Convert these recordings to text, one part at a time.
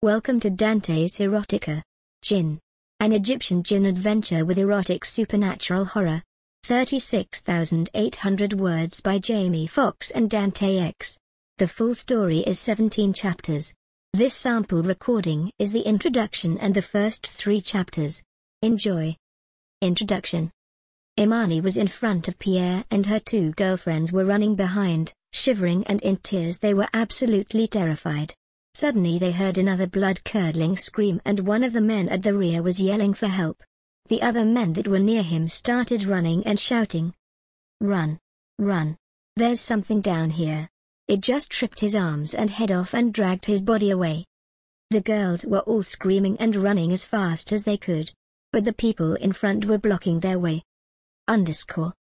Welcome to Dante's Erotica. Jinn. An Egyptian Jinn adventure with erotic supernatural horror. 36,800 words by Jamie Fox and Dante X. The full story is 17 chapters. This sample recording is the introduction and the first three chapters. Enjoy. Introduction Imani was in front of Pierre and her two girlfriends were running behind, shivering and in tears they were absolutely terrified. Suddenly they heard another blood-curdling scream and one of the men at the rear was yelling for help. The other men that were near him started running and shouting. Run! Run! There's something down here. It just tripped his arms and head off and dragged his body away. The girls were all screaming and running as fast as they could. But the people in front were blocking their way. Underscore.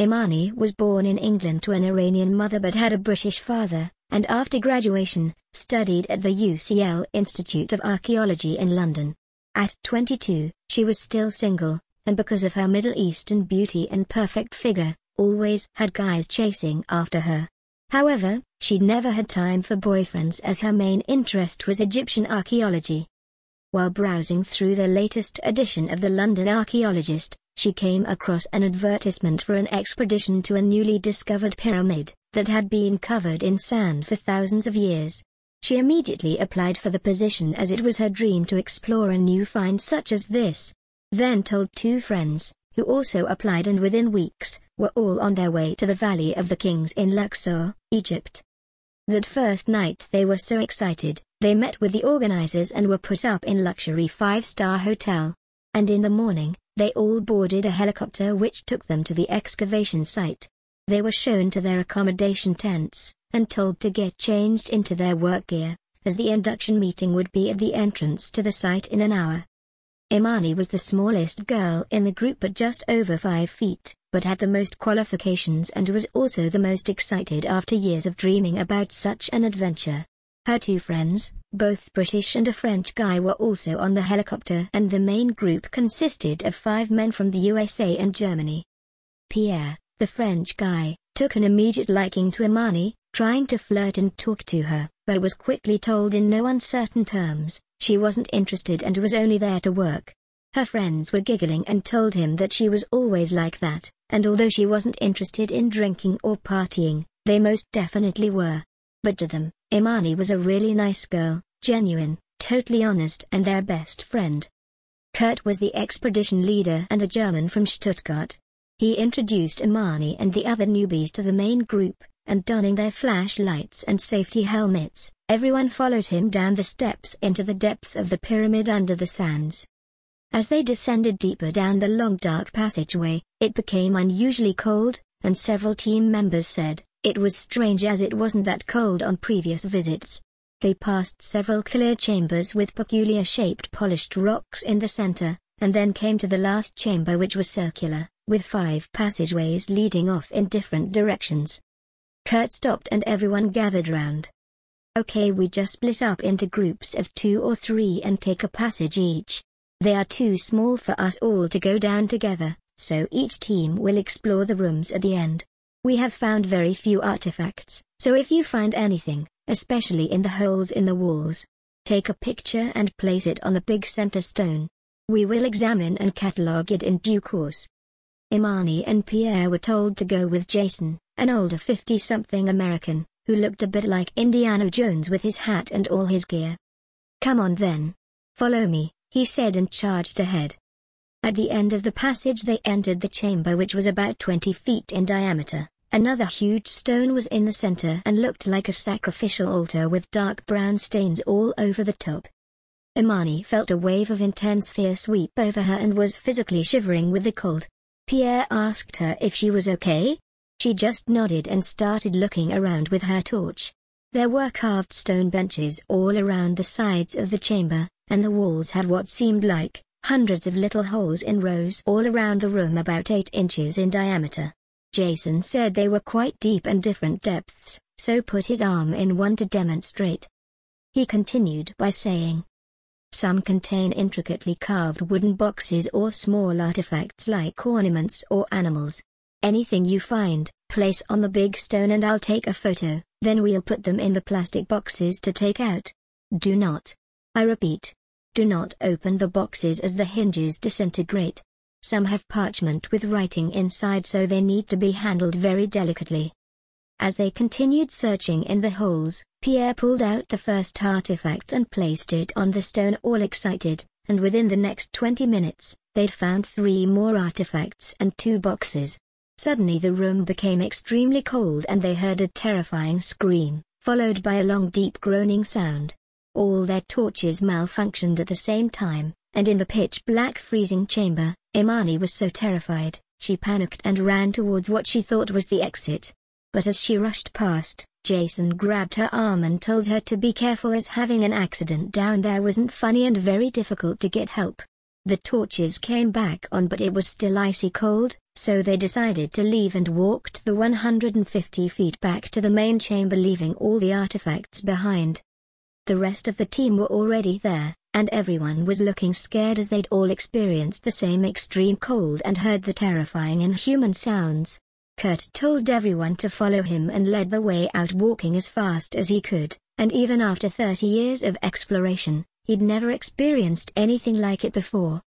Imani was born in England to an Iranian mother but had a British father, and after graduation, studied at the UCL Institute of Archaeology in London. At 22, she was still single, and because of her Middle Eastern beauty and perfect figure, always had guys chasing after her. However, she'd never had time for boyfriends as her main interest was Egyptian archaeology. While browsing through the latest edition of the London Archaeologist, she came across an advertisement for an expedition to a newly discovered pyramid that had been covered in sand for thousands of years. She immediately applied for the position as it was her dream to explore a new find such as this. Then told two friends, who also applied and within weeks, were all on their way to the Valley of the Kings in Luxor, Egypt. That first night they were so excited, they met with the organizers and were put up in luxury five-star hotel. And in the morning, they all boarded a helicopter which took them to the excavation site. They were shown to their accommodation tents, and told to get changed into their work gear, as the induction meeting would be at the entrance to the site in an hour. Imani was the smallest girl in the group at just over five feet, but had the most qualifications and was also the most excited after years of dreaming about such an adventure. Her two friends, both British and a French guy were also on the helicopter and the main group consisted of five men from the USA and Germany. Pierre, the French guy, took an immediate liking to Imani, trying to flirt and talk to her, but was quickly told in no uncertain terms, she wasn't interested and was only there to work. Her friends were giggling and told him that she was always like that, and although she wasn't interested in drinking or partying, they most definitely were. But to them, Imani was a really nice girl, genuine, totally honest and their best friend. Kurt was the expedition leader and a German from Stuttgart. He introduced Imani and the other newbies to the main group, and donning their flashlights and safety helmets, everyone followed him down the steps into the depths of the pyramid under the sands. As they descended deeper down the long dark passageway, it became unusually cold, and several team members said, it was strange as it wasn't that cold on previous visits. They passed several clear chambers with peculiar-shaped polished rocks in the center, and then came to the last chamber which was circular, with five passageways leading off in different directions. Kurt stopped and everyone gathered round. Okay we just split up into groups of two or three and take a passage each. They are too small for us all to go down together, so each team will explore the rooms at the end. We have found very few artifacts, so if you find anything, especially in the holes in the walls, take a picture and place it on the big center stone. We will examine and catalogue it in due course. Imani and Pierre were told to go with Jason, an older 50-something American, who looked a bit like Indiana Jones with his hat and all his gear. Come on then. Follow me, he said and charged ahead. At the end of the passage they entered the chamber which was about 20 feet in diameter. Another huge stone was in the center and looked like a sacrificial altar with dark brown stains all over the top. Imani felt a wave of intense fear sweep over her and was physically shivering with the cold. Pierre asked her if she was okay. She just nodded and started looking around with her torch. There were carved stone benches all around the sides of the chamber, and the walls had what seemed like hundreds of little holes in rows all around the room about 8 inches in diameter. Jason said they were quite deep and different depths, so put his arm in one to demonstrate. He continued by saying, Some contain intricately carved wooden boxes or small artifacts like ornaments or animals. Anything you find, place on the big stone and I'll take a photo, then we'll put them in the plastic boxes to take out. Do not. I repeat. Do not open the boxes as the hinges disintegrate. Some have parchment with writing inside so they need to be handled very delicately. As they continued searching in the holes, Pierre pulled out the first artifact and placed it on the stone all excited, and within the next 20 minutes, they'd found three more artifacts and two boxes. Suddenly the room became extremely cold and they heard a terrifying scream, followed by a long deep groaning sound. All their torches malfunctioned at the same time, and in the pitch-black freezing chamber, Imani was so terrified, she panicked and ran towards what she thought was the exit. But as she rushed past, Jason grabbed her arm and told her to be careful as having an accident down there wasn't funny and very difficult to get help. The torches came back on but it was still icy cold, so they decided to leave and walked the 150 feet back to the main chamber leaving all the artifacts behind. The rest of the team were already there, and everyone was looking scared as they'd all experienced the same extreme cold and heard the terrifying inhuman sounds. Kurt told everyone to follow him and led the way out walking as fast as he could, and even after 30 years of exploration, he'd never experienced anything like it before.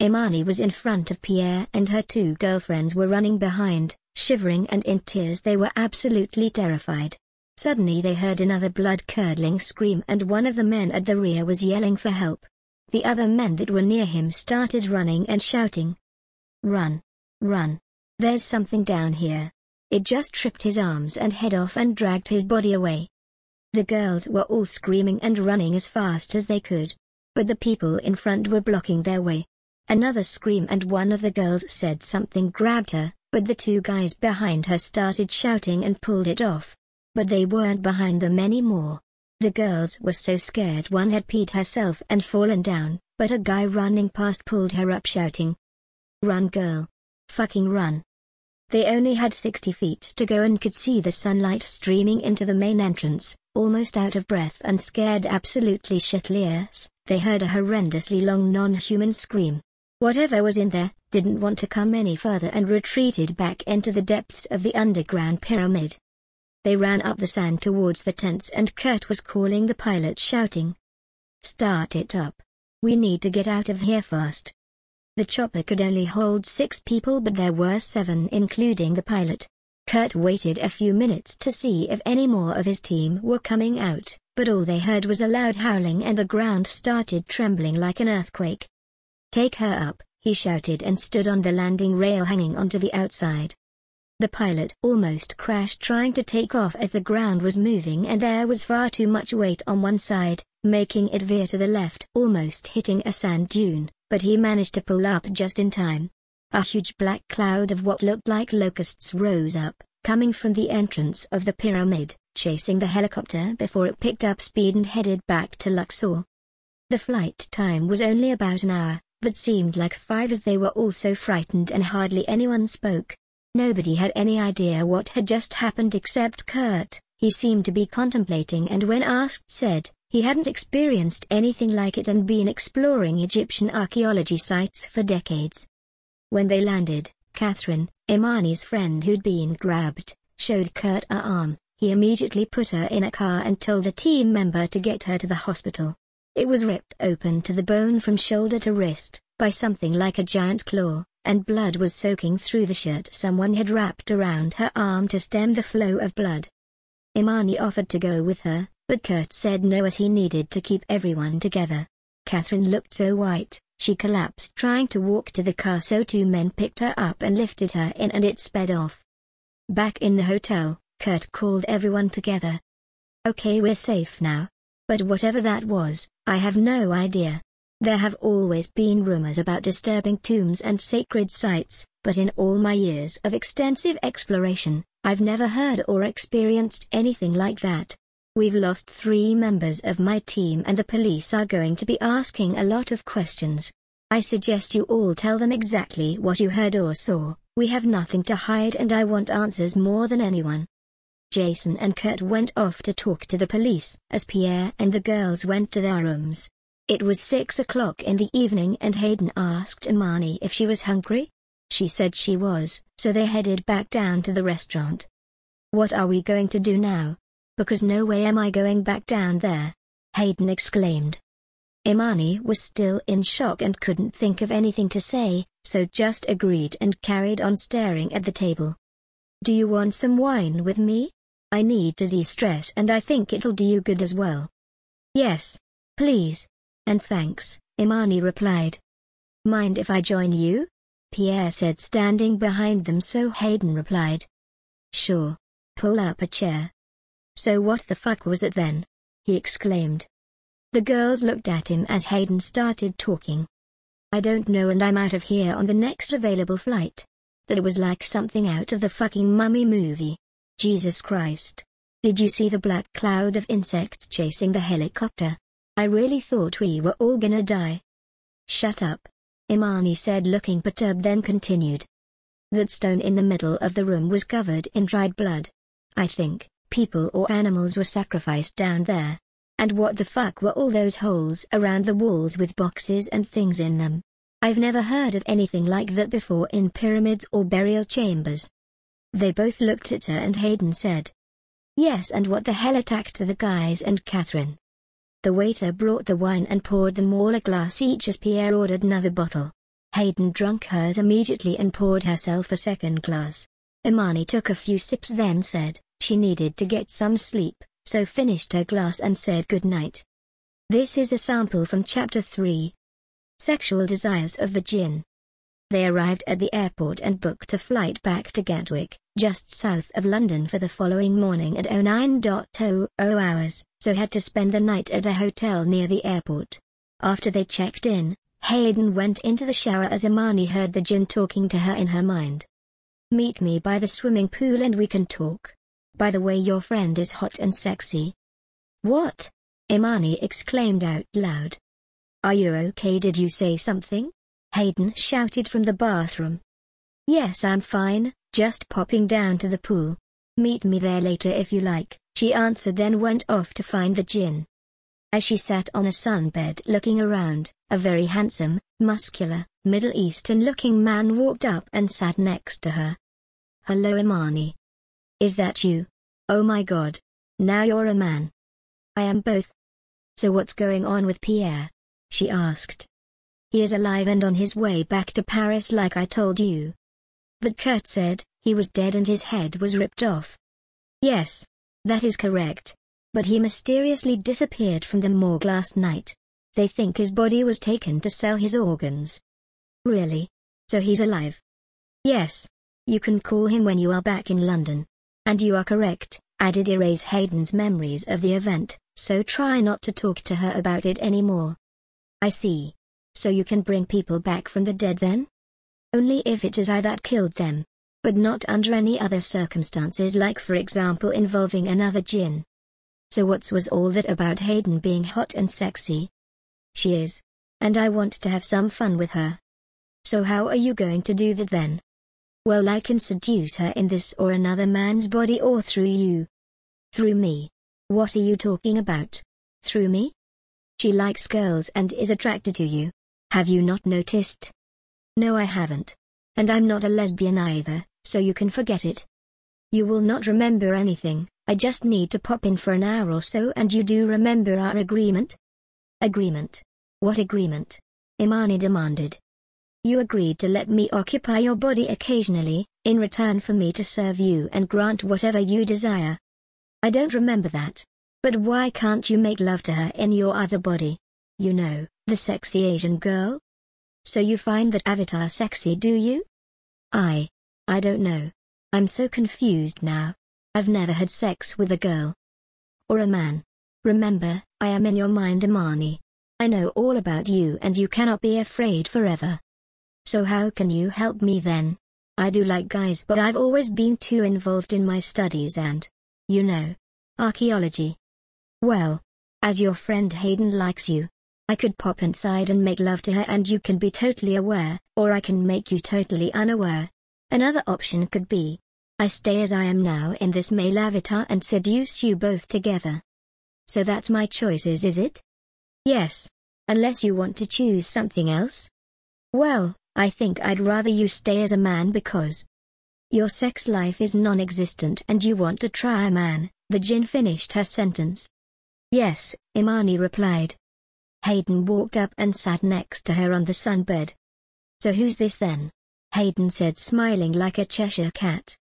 Imani was in front of Pierre and her two girlfriends were running behind, shivering and in tears they were absolutely terrified. Suddenly they heard another blood-curdling scream and one of the men at the rear was yelling for help. The other men that were near him started running and shouting. Run! Run! There's something down here. It just tripped his arms and head off and dragged his body away. The girls were all screaming and running as fast as they could. But the people in front were blocking their way. Another scream and one of the girls said something grabbed her, but the two guys behind her started shouting and pulled it off but they weren't behind them anymore. The girls were so scared one had peed herself and fallen down, but a guy running past pulled her up shouting. Run girl. Fucking run. They only had 60 feet to go and could see the sunlight streaming into the main entrance, almost out of breath and scared absolutely shitless, they heard a horrendously long non-human scream. Whatever was in there, didn't want to come any further and retreated back into the depths of the underground pyramid. They ran up the sand towards the tents and Kurt was calling the pilot shouting. Start it up. We need to get out of here fast. The chopper could only hold six people but there were seven including the pilot. Kurt waited a few minutes to see if any more of his team were coming out, but all they heard was a loud howling and the ground started trembling like an earthquake. Take her up, he shouted and stood on the landing rail hanging onto the outside. The pilot almost crashed trying to take off as the ground was moving and there was far too much weight on one side, making it veer to the left almost hitting a sand dune, but he managed to pull up just in time. A huge black cloud of what looked like locusts rose up, coming from the entrance of the pyramid, chasing the helicopter before it picked up speed and headed back to Luxor. The flight time was only about an hour, but seemed like five as they were all so frightened and hardly anyone spoke. Nobody had any idea what had just happened except Kurt. He seemed to be contemplating and when asked said, he hadn't experienced anything like it and been exploring Egyptian archaeology sites for decades. When they landed, Catherine, Imani's friend who'd been grabbed, showed Kurt a arm. He immediately put her in a car and told a team member to get her to the hospital. It was ripped open to the bone from shoulder to wrist, by something like a giant claw and blood was soaking through the shirt someone had wrapped around her arm to stem the flow of blood. Imani offered to go with her, but Kurt said no as he needed to keep everyone together. Catherine looked so white, she collapsed trying to walk to the car so two men picked her up and lifted her in and it sped off. Back in the hotel, Kurt called everyone together. Okay we're safe now. But whatever that was, I have no idea. There have always been rumors about disturbing tombs and sacred sites, but in all my years of extensive exploration, I've never heard or experienced anything like that. We've lost three members of my team and the police are going to be asking a lot of questions. I suggest you all tell them exactly what you heard or saw, we have nothing to hide and I want answers more than anyone. Jason and Kurt went off to talk to the police, as Pierre and the girls went to their rooms. It was six o'clock in the evening and Hayden asked Imani if she was hungry. She said she was, so they headed back down to the restaurant. What are we going to do now? Because no way am I going back down there. Hayden exclaimed. Imani was still in shock and couldn't think of anything to say, so just agreed and carried on staring at the table. Do you want some wine with me? I need to de-stress and I think it'll do you good as well. Yes. Please. And thanks, Imani replied. Mind if I join you? Pierre said standing behind them so Hayden replied. Sure. Pull up a chair. So what the fuck was it then? He exclaimed. The girls looked at him as Hayden started talking. I don't know and I'm out of here on the next available flight. That was like something out of the fucking mummy movie. Jesus Christ. Did you see the black cloud of insects chasing the helicopter? I really thought we were all gonna die. Shut up. Imani said looking perturbed then continued. That stone in the middle of the room was covered in dried blood. I think, people or animals were sacrificed down there. And what the fuck were all those holes around the walls with boxes and things in them? I've never heard of anything like that before in pyramids or burial chambers. They both looked at her and Hayden said. Yes and what the hell attacked the guys and Catherine? The waiter brought the wine and poured them all a glass each as Pierre ordered another bottle. Hayden drank hers immediately and poured herself a second glass. Imani took a few sips then said, she needed to get some sleep so finished her glass and said good night. This is a sample from Chapter 3. Sexual Desires of the Jinn. They arrived at the airport and booked a flight back to Gatwick, just south of London for the following morning at 09.00 hours, so had to spend the night at a hotel near the airport. After they checked in, Hayden went into the shower as Imani heard the jinn talking to her in her mind. Meet me by the swimming pool and we can talk. By the way your friend is hot and sexy. What? Imani exclaimed out loud. Are you okay did you say something? Hayden shouted from the bathroom. Yes I'm fine, just popping down to the pool. Meet me there later if you like, she answered then went off to find the jinn. As she sat on a sunbed looking around, a very handsome, muscular, Middle Eastern-looking man walked up and sat next to her. Hello Imani, is that you? Oh my god. Now you're a man. I am both. So what's going on with Pierre? She asked. He is alive and on his way back to Paris like I told you. But Kurt said, he was dead and his head was ripped off. Yes. That is correct. But he mysteriously disappeared from the morgue last night. They think his body was taken to sell his organs. Really? So he's alive? Yes. You can call him when you are back in London. And you are correct, added erase Hayden's memories of the event, so try not to talk to her about it anymore. I see. So you can bring people back from the dead then? Only if it is I that killed them. But not under any other circumstances like for example involving another jinn. So what's was all that about Hayden being hot and sexy? She is. And I want to have some fun with her. So how are you going to do that then? Well I can seduce her in this or another man's body or through you. Through me. What are you talking about? Through me? She likes girls and is attracted to you. Have you not noticed? No I haven't. And I'm not a lesbian either, so you can forget it. You will not remember anything, I just need to pop in for an hour or so and you do remember our agreement? Agreement? What agreement? Imani demanded. You agreed to let me occupy your body occasionally, in return for me to serve you and grant whatever you desire. I don't remember that. But why can't you make love to her in your other body? You know, the sexy Asian girl? So you find that avatar sexy do you? I. I don't know. I'm so confused now. I've never had sex with a girl. Or a man. Remember, I am in your mind Imani. I know all about you and you cannot be afraid forever. So how can you help me then? I do like guys but I've always been too involved in my studies and, you know, archaeology. Well, as your friend Hayden likes you, I could pop inside and make love to her and you can be totally aware, or I can make you totally unaware. Another option could be, I stay as I am now in this male avatar and seduce you both together. So that's my choices is it? Yes. Unless you want to choose something else? Well, I think I'd rather you stay as a man because your sex life is non-existent and you want to try a man, the jinn finished her sentence. Yes, Imani replied. Hayden walked up and sat next to her on the sunbed. So who's this then? Hayden said smiling like a Cheshire cat.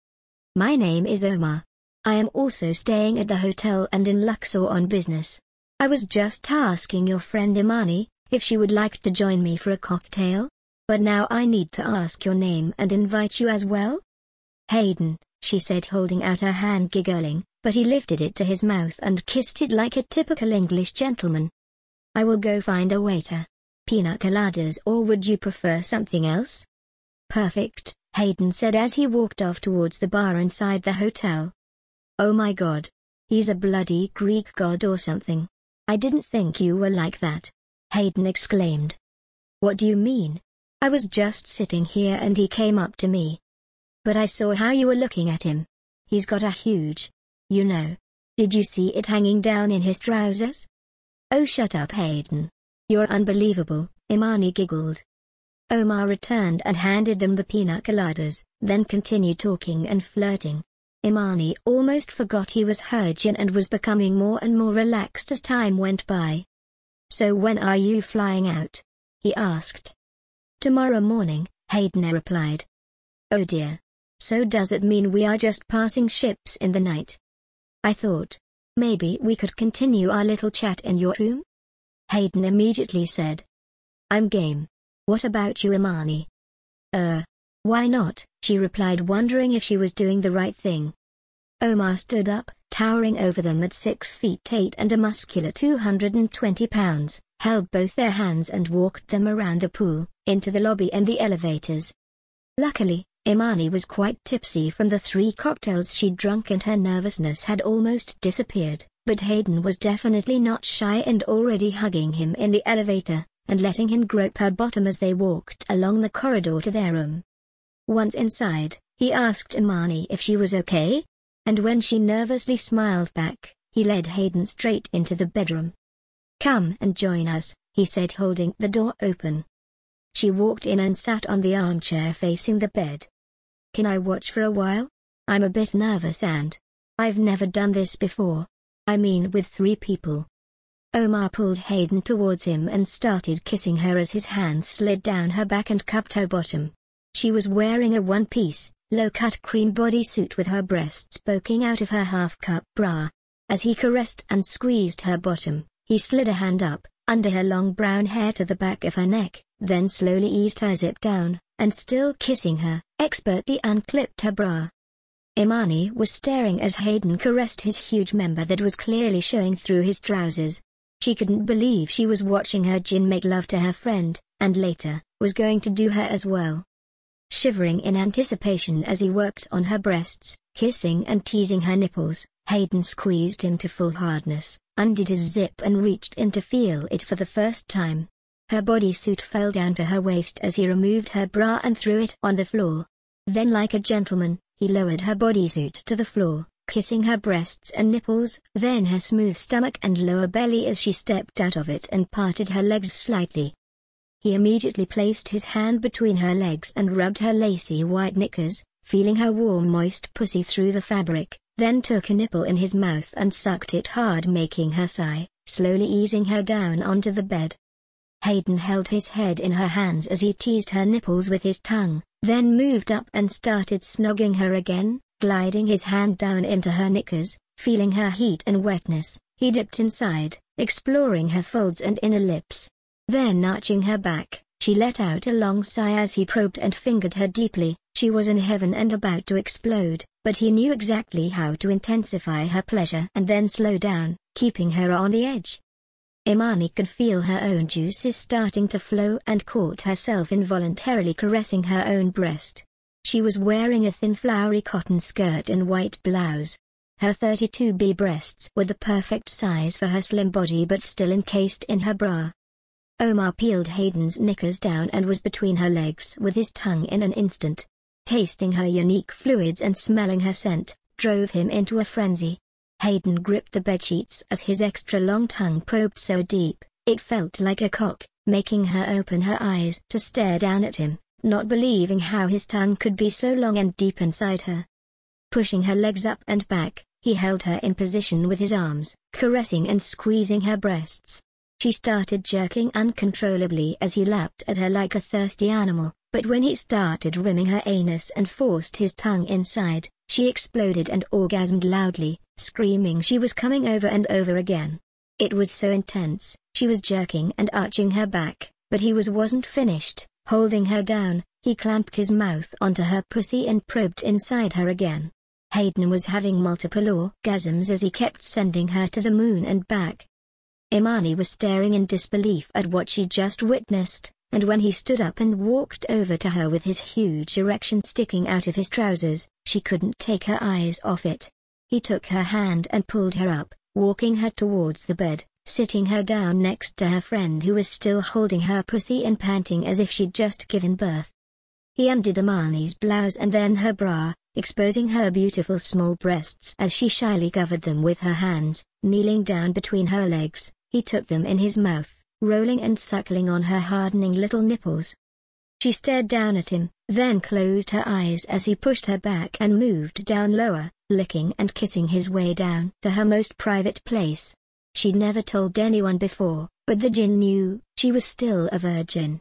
My name is Omar. I am also staying at the hotel and in Luxor on business. I was just asking your friend Imani, if she would like to join me for a cocktail? But now I need to ask your name and invite you as well? Hayden, she said holding out her hand giggling, but he lifted it to his mouth and kissed it like a typical English gentleman. I will go find a waiter. Pina coladas or would you prefer something else? Perfect, Hayden said as he walked off towards the bar inside the hotel. Oh my god. He's a bloody Greek god or something. I didn't think you were like that. Hayden exclaimed. What do you mean? I was just sitting here and he came up to me. But I saw how you were looking at him. He's got a huge. You know. Did you see it hanging down in his trousers? Oh shut up Hayden. You're unbelievable, Imani giggled. Omar returned and handed them the pina coladas, then continued talking and flirting. Imani almost forgot he was her jinn and was becoming more and more relaxed as time went by. So when are you flying out? He asked. Tomorrow morning, Hayden replied. Oh dear. So does it mean we are just passing ships in the night? I thought. Maybe we could continue our little chat in your room? Hayden immediately said. I'm game. What about you Imani? Uh. Why not, she replied wondering if she was doing the right thing. Omar stood up, towering over them at 6 feet 8 and a muscular 220 pounds, held both their hands and walked them around the pool, into the lobby and the elevators. Luckily, Imani was quite tipsy from the three cocktails she'd drunk and her nervousness had almost disappeared, but Hayden was definitely not shy and already hugging him in the elevator, and letting him grope her bottom as they walked along the corridor to their room. Once inside, he asked Imani if she was okay, and when she nervously smiled back, he led Hayden straight into the bedroom. Come and join us, he said holding the door open. She walked in and sat on the armchair facing the bed. Can I watch for a while? I'm a bit nervous and I've never done this before. I mean with three people. Omar pulled Hayden towards him and started kissing her as his hand slid down her back and cupped her bottom. She was wearing a one-piece, low-cut cream bodysuit with her breasts poking out of her half-cup bra. As he caressed and squeezed her bottom, he slid a hand up, under her long brown hair to the back of her neck, then slowly eased her zip down, and still kissing her, expertly unclipped her bra. Imani was staring as Hayden caressed his huge member that was clearly showing through his trousers. She couldn't believe she was watching her jinn make love to her friend, and later, was going to do her as well. Shivering in anticipation as he worked on her breasts, kissing and teasing her nipples, Hayden squeezed him to full hardness, undid his zip and reached in to feel it for the first time. Her bodysuit fell down to her waist as he removed her bra and threw it on the floor. Then like a gentleman, he lowered her bodysuit to the floor, kissing her breasts and nipples, then her smooth stomach and lower belly as she stepped out of it and parted her legs slightly. He immediately placed his hand between her legs and rubbed her lacy white knickers, feeling her warm moist pussy through the fabric, then took a nipple in his mouth and sucked it hard making her sigh, slowly easing her down onto the bed. Hayden held his head in her hands as he teased her nipples with his tongue, then moved up and started snogging her again, gliding his hand down into her knickers, feeling her heat and wetness, he dipped inside, exploring her folds and inner lips, then arching her back, she let out a long sigh as he probed and fingered her deeply. She was in heaven and about to explode, but he knew exactly how to intensify her pleasure and then slow down, keeping her on the edge. Imani could feel her own juices starting to flow and caught herself involuntarily caressing her own breast. She was wearing a thin flowery cotton skirt and white blouse. Her 32B breasts were the perfect size for her slim body but still encased in her bra. Omar peeled Hayden's knickers down and was between her legs with his tongue in an instant. Tasting her unique fluids and smelling her scent, drove him into a frenzy. Hayden gripped the bedsheets as his extra-long tongue probed so deep, it felt like a cock, making her open her eyes to stare down at him, not believing how his tongue could be so long and deep inside her. Pushing her legs up and back, he held her in position with his arms, caressing and squeezing her breasts. She started jerking uncontrollably as he lapped at her like a thirsty animal, but when he started rimming her anus and forced his tongue inside, she exploded and orgasmed loudly, screaming she was coming over and over again. It was so intense, she was jerking and arching her back, but he was wasn't finished, holding her down, he clamped his mouth onto her pussy and probed inside her again. Hayden was having multiple orgasms as he kept sending her to the moon and back. Imani was staring in disbelief at what she just witnessed, and when he stood up and walked over to her with his huge erection sticking out of his trousers, she couldn't take her eyes off it. He took her hand and pulled her up, walking her towards the bed, sitting her down next to her friend who was still holding her pussy and panting as if she'd just given birth. He undid Imani's blouse and then her bra, exposing her beautiful small breasts as she shyly covered them with her hands, kneeling down between her legs, he took them in his mouth rolling and suckling on her hardening little nipples. She stared down at him, then closed her eyes as he pushed her back and moved down lower, licking and kissing his way down to her most private place. She'd never told anyone before, but the jinn knew, she was still a virgin.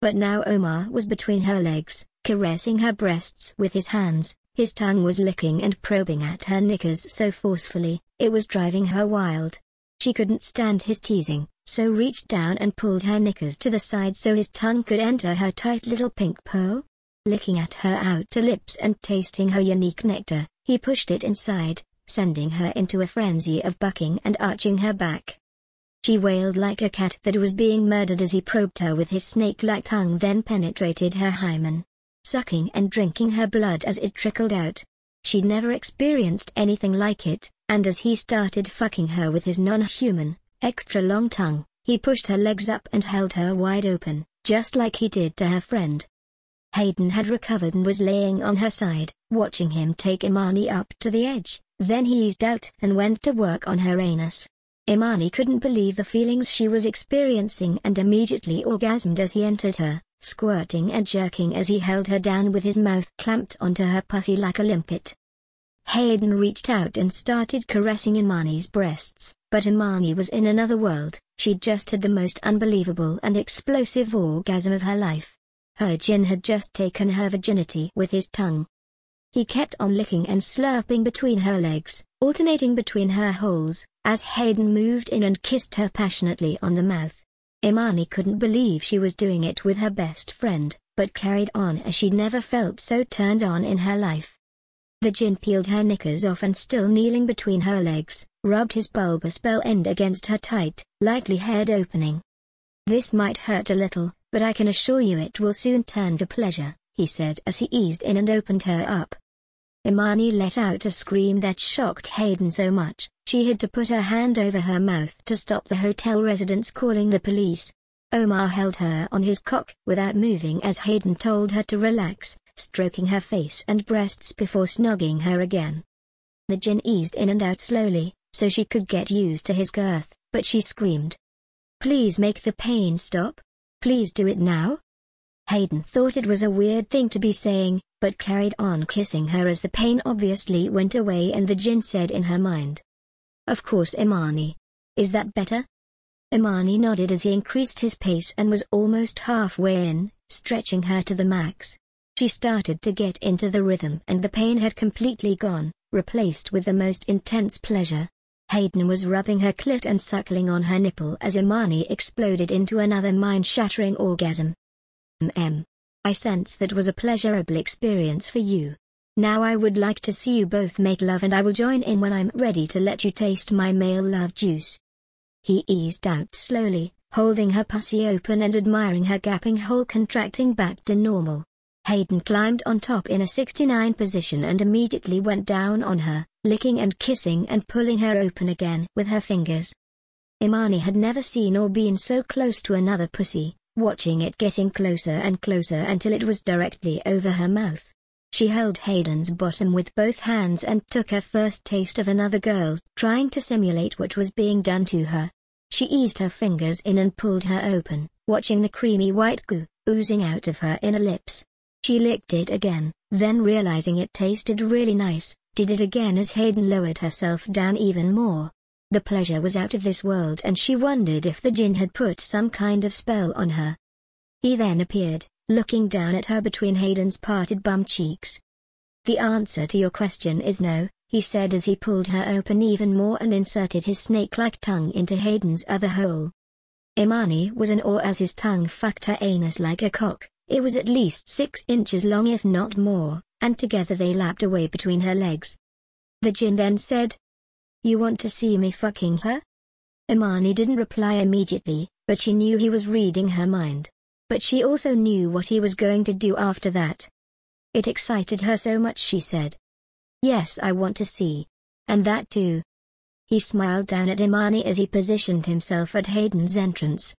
But now Omar was between her legs, caressing her breasts with his hands, his tongue was licking and probing at her knickers so forcefully, it was driving her wild. She couldn't stand his teasing, so reached down and pulled her knickers to the side so his tongue could enter her tight little pink pearl. Licking at her outer lips and tasting her unique nectar, he pushed it inside, sending her into a frenzy of bucking and arching her back. She wailed like a cat that was being murdered as he probed her with his snake-like tongue then penetrated her hymen, sucking and drinking her blood as it trickled out. She'd never experienced anything like it, and as he started fucking her with his non-human, extra long tongue, he pushed her legs up and held her wide open, just like he did to her friend. Hayden had recovered and was laying on her side, watching him take Imani up to the edge, then he eased out and went to work on her anus. Imani couldn't believe the feelings she was experiencing and immediately orgasmed as he entered her, squirting and jerking as he held her down with his mouth clamped onto her pussy like a limpet. Hayden reached out and started caressing Imani's breasts, but Imani was in another world, she'd just had the most unbelievable and explosive orgasm of her life. Her jinn had just taken her virginity with his tongue. He kept on licking and slurping between her legs, alternating between her holes, as Hayden moved in and kissed her passionately on the mouth. Imani couldn't believe she was doing it with her best friend, but carried on as she'd never felt so turned on in her life. The jinn peeled her knickers off and still kneeling between her legs, rubbed his bulbous bell end against her tight, lightly haired opening. This might hurt a little, but I can assure you it will soon turn to pleasure, he said as he eased in and opened her up. Imani let out a scream that shocked Hayden so much, she had to put her hand over her mouth to stop the hotel residents calling the police. Omar held her on his cock without moving as Hayden told her to relax, stroking her face and breasts before snogging her again. The jinn eased in and out slowly, so she could get used to his girth, but she screamed. Please make the pain stop. Please do it now. Hayden thought it was a weird thing to be saying, but carried on kissing her as the pain obviously went away and the jinn said in her mind. Of course Imani. Is that better? Imani nodded as he increased his pace and was almost halfway in, stretching her to the max. She started to get into the rhythm and the pain had completely gone, replaced with the most intense pleasure. Hayden was rubbing her clit and suckling on her nipple as Imani exploded into another mind-shattering orgasm. Mm. I sense that was a pleasurable experience for you. Now I would like to see you both make love and I will join in when I'm ready to let you taste my male love juice. He eased out slowly, holding her pussy open and admiring her gaping hole contracting back to normal. Hayden climbed on top in a 69 position and immediately went down on her, licking and kissing and pulling her open again with her fingers. Imani had never seen or been so close to another pussy, watching it getting closer and closer until it was directly over her mouth. She held Hayden's bottom with both hands and took her first taste of another girl, trying to simulate what was being done to her. She eased her fingers in and pulled her open, watching the creamy white goo oozing out of her inner lips. She licked it again, then realizing it tasted really nice, did it again as Hayden lowered herself down even more. The pleasure was out of this world and she wondered if the jinn had put some kind of spell on her. He then appeared, looking down at her between Hayden's parted bum cheeks. The answer to your question is no, he said as he pulled her open even more and inserted his snake-like tongue into Hayden's other hole. Imani was in awe as his tongue fucked her anus like a cock, it was at least six inches long if not more, and together they lapped away between her legs. The jinn then said, You want to see me fucking her? Imani didn't reply immediately, but she knew he was reading her mind. But she also knew what he was going to do after that. It excited her so much she said. Yes I want to see. And that too. He smiled down at Imani as he positioned himself at Hayden's entrance.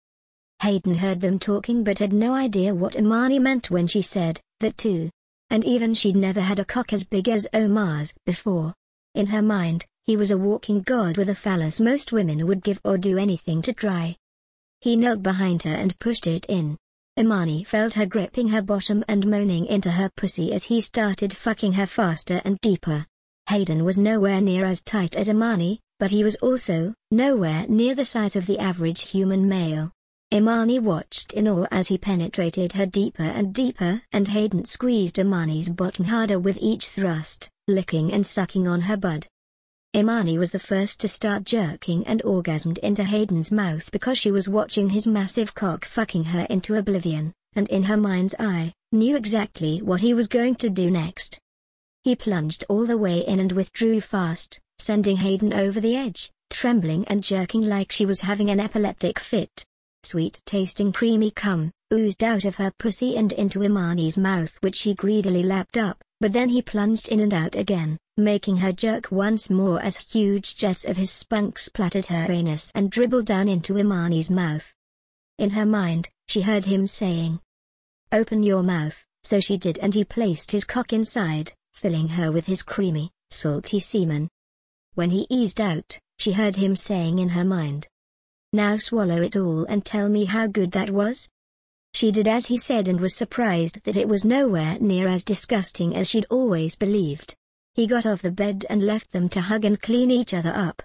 Hayden heard them talking but had no idea what Imani meant when she said, that too. And even she'd never had a cock as big as Omar's before. In her mind, he was a walking god with a phallus most women would give or do anything to try. He knelt behind her and pushed it in. Imani felt her gripping her bottom and moaning into her pussy as he started fucking her faster and deeper. Hayden was nowhere near as tight as Imani, but he was also nowhere near the size of the average human male. Imani watched in awe as he penetrated her deeper and deeper and Hayden squeezed Imani's bottom harder with each thrust, licking and sucking on her bud. Imani was the first to start jerking and orgasmed into Hayden's mouth because she was watching his massive cock fucking her into oblivion, and in her mind's eye, knew exactly what he was going to do next. He plunged all the way in and withdrew fast, sending Hayden over the edge, trembling and jerking like she was having an epileptic fit. Sweet-tasting creamy cum, oozed out of her pussy and into Imani's mouth which she greedily lapped up, but then he plunged in and out again, making her jerk once more as huge jets of his spunk splattered her anus and dribbled down into Imani's mouth. In her mind, she heard him saying, Open your mouth, so she did and he placed his cock inside, filling her with his creamy, salty semen. When he eased out, she heard him saying in her mind, Now swallow it all and tell me how good that was? She did as he said and was surprised that it was nowhere near as disgusting as she'd always believed. He got off the bed and left them to hug and clean each other up.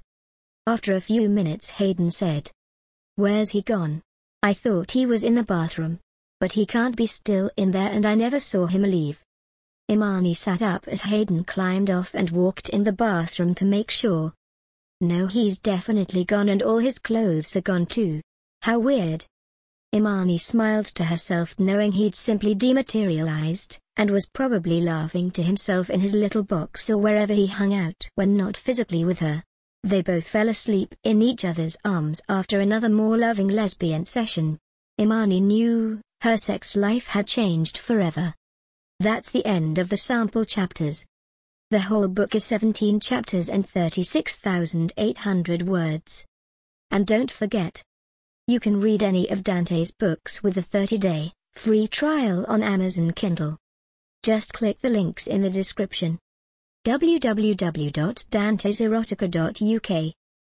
After a few minutes Hayden said. Where's he gone? I thought he was in the bathroom. But he can't be still in there and I never saw him leave. Imani sat up as Hayden climbed off and walked in the bathroom to make sure. No he's definitely gone and all his clothes are gone too. How weird. Imani smiled to herself knowing he'd simply dematerialized and was probably laughing to himself in his little box or wherever he hung out when not physically with her. They both fell asleep in each other's arms after another more loving lesbian session. Imani knew her sex life had changed forever. That's the end of the sample chapters. The whole book is 17 chapters and 36,800 words. And don't forget, you can read any of Dante's books with a 30-day, free trial on Amazon Kindle. Just click the links in the description. www.danteserotica.uk